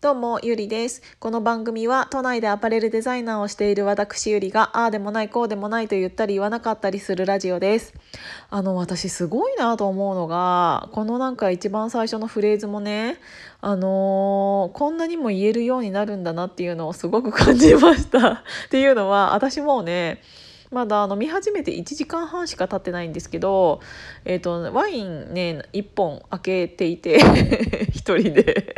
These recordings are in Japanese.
どうも、ゆりです。この番組は都内でアパレルデザイナーをしている私ゆりが、ああでもないこうでもないと言ったり言わなかったりするラジオです。あの、私すごいなと思うのが、このなんか一番最初のフレーズもね、あのーこんなにも言えるようになるんだなっていうのをすごく感じました。っていうのは、私もね、まだ飲み始めて1時間半しか経ってないんですけど、えっ、と、ワインね、1本開けていて、一人で。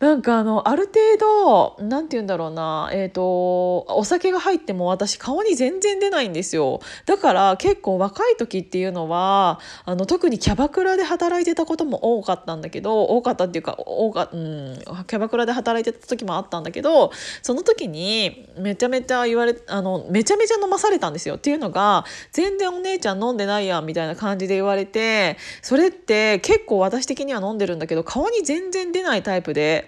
なんかあのある程度なんて言うんだろうなえっ、とお酒が入っても私顔に全然出ないんですよだから結構若い時っていうのはあの特にキャバクラで働いてたことも多かったんだけど多かったっていうか多かうんキャバクラで働いてた時もあったんだけどその時にめちゃめちゃ言われあのめちゃめちゃ飲まされたんですよっていうのが全然お姉ちゃん飲んでないやんみたいな感じで言われてそれって結構私的には飲んでるんだけど顔に全然出ないタイプで。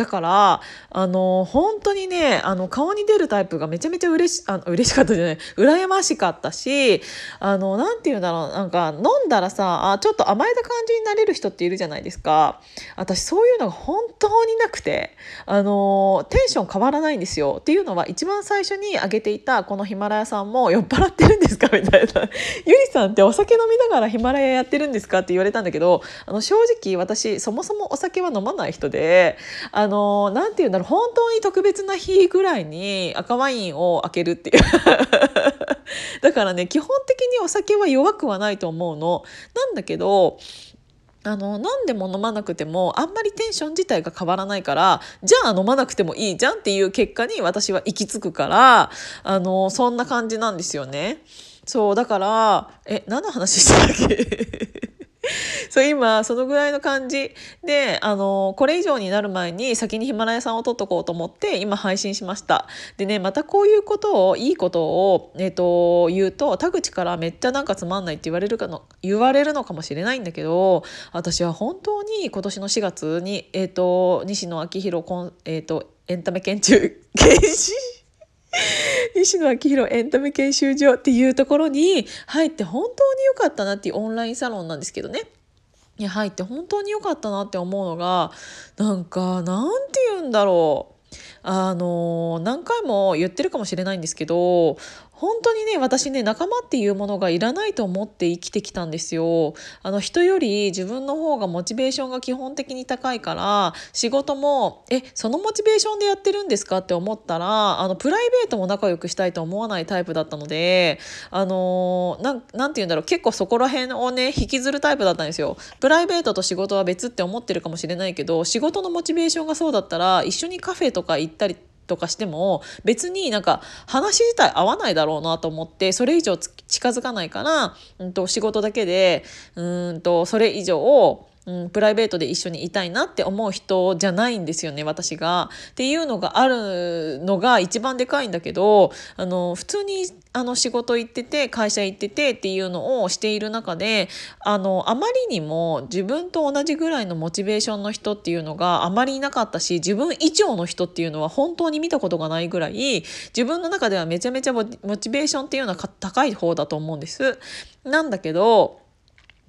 だからあの本当にねあの顔に出るタイプがめちゃめちゃ嬉しあの嬉しかったじゃない。羨ましかったしあのなんて言うんだろう。なんか飲んだらさあちょっと甘えた感じになれる人っているじゃないですか。私そういうのが本当になくてあのテンション変わらないんですよ。っていうのは一番最初に挙げていたこのヒマラヤさんも酔っ払ってるんですかみたいな。ゆりさんってお酒飲みながらヒマラヤやってるんですかって言われたんだけどあの正直私そもそもお酒は飲まない人であのなんて言うんだろう本当に特別な日ぐらいに赤ワインを開けるっていう だからね基本的にお酒は弱くはないと思うの。なんだけどあの飲んでも飲まなくてもあんまりテンション自体が変わらないからじゃあ飲まなくてもいいじゃんっていう結果に私は行き着くからあのそんな感じなんですよね。そうだからえ何の話したっけ？そう今そのぐらいの感じであのこれ以上になる前に先にヒマラヤさんを撮っとこうと思って今配信しました。でねまたこういうことをいいことを、えっと言うと田口からめっちゃなんかつまんないって言われるかの言われるのかもしれないんだけど私は本当に今年の4月に、えっと西野昭弘、えっとエンタメ研究研修 西野昭弘エンタメ研修所っていうところに入って本当に良かったなっていうオンラインサロンなんですけどね。に入って本当に良かったなって思うのがなんかなんて言うんだろうあの何回も言ってるかもしれないんですけど本当にね私ね仲間っていうものがいらないと思って生きてきたんですよ。あの人より自分の方がモチベーションが基本的に高いから仕事もえそのモチベーションでやってるんですかって思ったらあのプライベートも仲良くしたいと思わないタイプだったのであのなんなんて言うんだろう結構そこら辺をね引きずるタイプだったんですよ。プライベートと仕事は別って思ってるかもしれないけど仕事のモチベーションがそうだったら一緒にカフェとか行ったりとかしても別になんか話自体合わないだろうなと思ってそれ以上近づかないから、うん、と仕事だけでうんとそれ以上をうん、プライベートで一緒にいたいなって思う人じゃないんですよね私が。っていうのがあるのが一番でかいんだけどあの普通にあの仕事行ってて会社行っててっていうのをしている中であのあまりにも自分と同じぐらいのモチベーションの人っていうのがあまりいなかったし自分以上の人っていうのは本当に見たことがないぐらい自分の中ではめちゃめちゃモチベーションっていうのは高い方だと思うんです。なんだけど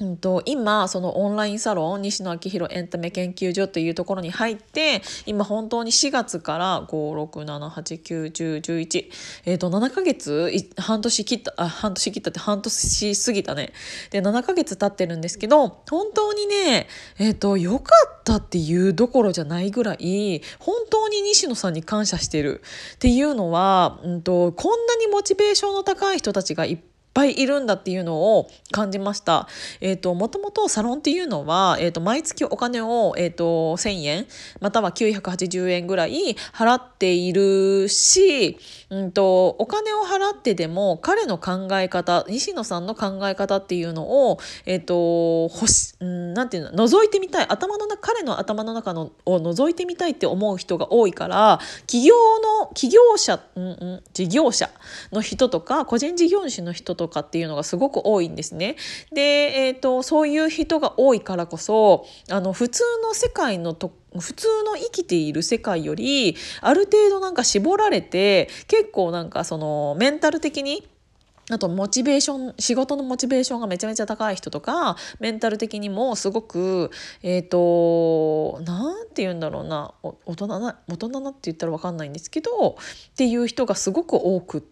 うんと、今そのオンラインサロン西野昭弘エンタメ研究所というところに入って今本当に4月から567891011えっ、と7ヶ月半年切ったあ半年切ったって半年過ぎたね。で7ヶ月経ってるんですけど本当にねえっ、と良かったっていうどころじゃないぐらい本当に西野さんに感謝してるっていうのは、うん、とこんなにモチベーションの高い人たちがいっぱいぱいいるんだっていうのを感じました。えっ、と、もともとサロンっていうのは、えっ、と、毎月お金を、えっ、と、1000円、または980円ぐらい払っているし、うんと、お金を払ってでも、彼の考え方、西野さんの考え方っていうのを、えっ、と、欲し、ん、なんていうの、覗いてみたい。頭の中、彼の頭の中のを覗いてみたいって思う人が多いから、企業の、企業者、うんうん、事業者の人とか、個人事業主の人とかとかっていうのがすごく多いんですね。で、えー、とそういう人が多いからこそあの普通の世界のと普通の生きている世界よりある程度なんか絞られて結構なんかそのメンタル的にあとモチベーション仕事のモチベーションがめちゃめちゃ高い人とかメンタル的にもすごくえっ、となんて言うんだろうな大人な大人なって言ったら分かんないんですけどっていう人がすごく多くって。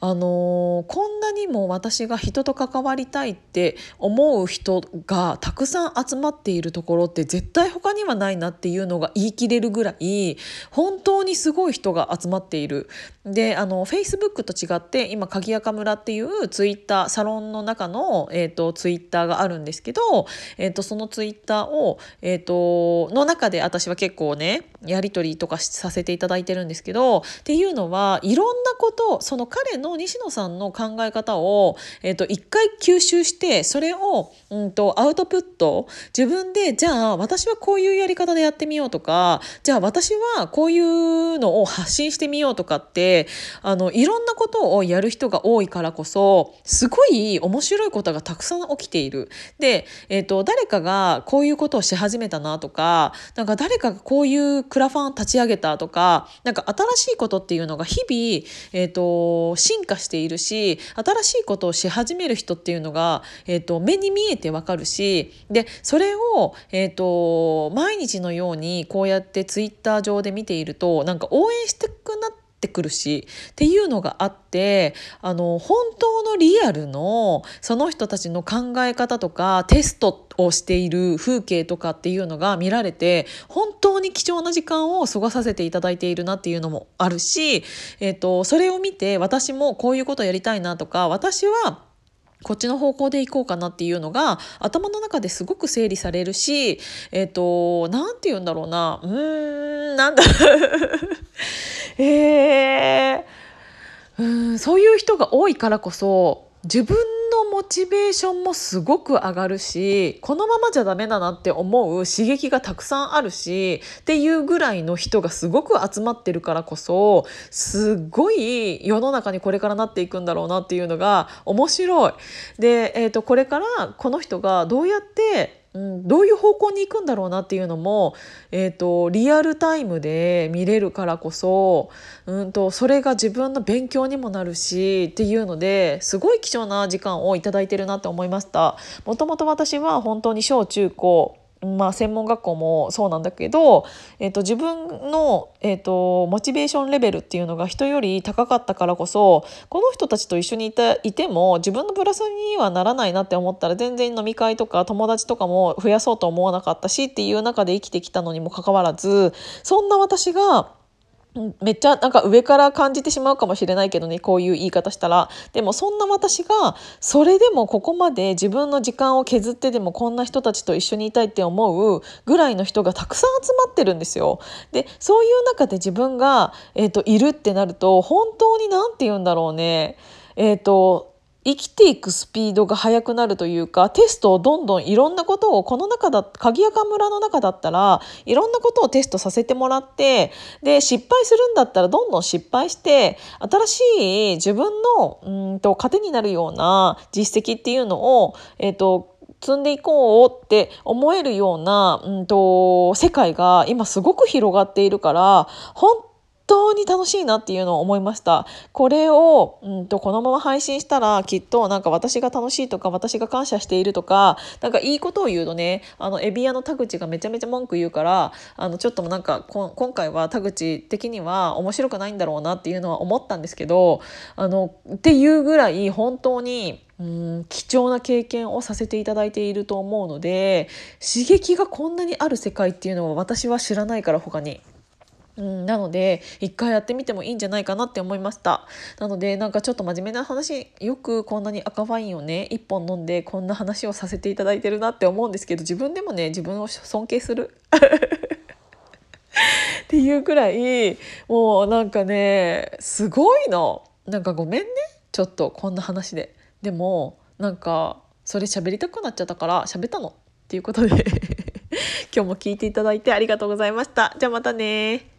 あのー、こんなにも私が人と関わりたいって思う人がたくさん集まっているところって絶対他にはないなっていうのが言い切れるぐらい本当にすごい人が集まっている。であの Facebook と違って今鍵垢村っていうツイッターサロンの中の、えーと、ツイッターがあるんですけど、えーと、そのツイッターを、えーとの中で私は結構ねやり取りとかさせていただいてるんですけどっていうのはいろんなことその彼の西野さんの考え方を、えー、と一回吸収してそれを、うんと、アウトプット自分でじゃあ私はこういうやり方でやってみようとかじゃあ私はこういうのを発信してみようとかってあのいろんなことをやる人が多いからこそすごい面白いことがたくさん起きている。で、えーと誰かがこういうことをし始めたなとかなんか誰かがこういうクラファン立ち上げたとかなんか新しいことっていうのが日々、えーと、進化しているし新しいことをし始める人っていうのが、えーと、目に見えてわかるしでそれを、えーと、毎日のようにこうやってツイッター上で見ているとなんか応援してくなってってくるしっていうのがあってあの本当のリアルのその人たちの考え方とかテストをしている風景とかっていうのが見られて本当に貴重な時間を過ごさせていただいているなっていうのもあるし、えーと、それを見て私もこういうことやりたいなとか私はこっちの方向で行こうかなっていうのが頭の中ですごく整理されるしえっ、ー、と何て言うんだろうな。うーんなんだ えー、うんそういう人が多いからこそ自分のモチベーションもすごく上がるしこのままじゃダメだなって思う刺激がたくさんあるしっていうぐらいの人がすごく集まってるからこそすごい世の中にこれからなっていくんだろうなっていうのが面白い。で、えーとこれからこの人がどうやってうん、どういう方向に行くんだろうなっていうのも、えーと、リアルタイムで見れるからこそ、うんと、それが自分の勉強にもなるしっていうのですごい貴重な時間を頂いてるなって思いました。もともと私は本当に小中高まあ、専門学校もそうなんだけど、えーと、自分の、えーと、モチベーションレベルっていうのが人より高かったからこそこの人たちと一緒にいたいても自分のプラスにはならないなって思ったら全然飲み会とか友達とかも増やそうと思わなかったしっていう中で生きてきたのにもかかわらずそんな私がめっちゃなんか上から感じてしまうかもしれないけどねこういう言い方したら。でもそんな私がそれでもここまで自分の時間を削ってでもこんな人たちと一緒にいたいって思うぐらいの人がたくさん集まってるんですよ。でそういう中で自分が、えーと、いるってなると本当に何て言うんだろうね。えっ、ー、と生きていくスピードが速くなるというかテストをどんどんいろんなことをこの中だ鍵垢村の中だったらいろんなことをテストさせてもらってで失敗するんだったらどんどん失敗して新しい自分のうんと糧になるような実績っていうのを、えーと、積んでいこうって思えるような、うんと世界が今すごく広がっているから本当に楽しいなっていうのを思いましたこれを、うんと、このまま配信したらきっとなんか私が楽しいとか私が感謝しているとかなんかいいことを言うとねあのエビ屋の田口がめちゃめちゃ文句言うからあのちょっとなんか今回は田口的には面白くないんだろうなっていうのは思ったんですけどあのっていうぐらい本当にうん貴重な経験をさせていただいていると思うので刺激がこんなにある世界っていうのは私は知らないから他に。うん、なので一回やってみてもいいんじゃないかなって思いました。なのでなんかちょっと真面目な話よくこんなに赤ワインをね1本飲んでこんな話をさせていただいてるなって思うんですけど自分でもね自分を尊敬する。っていうくらいもうなんかねすごいの。なんかごめんね。ちょっとこんな話で。でもなんかそれ喋りたくなっちゃったから喋ったの。っていうことで。今日も聞いていただいてありがとうございました。じゃあまたね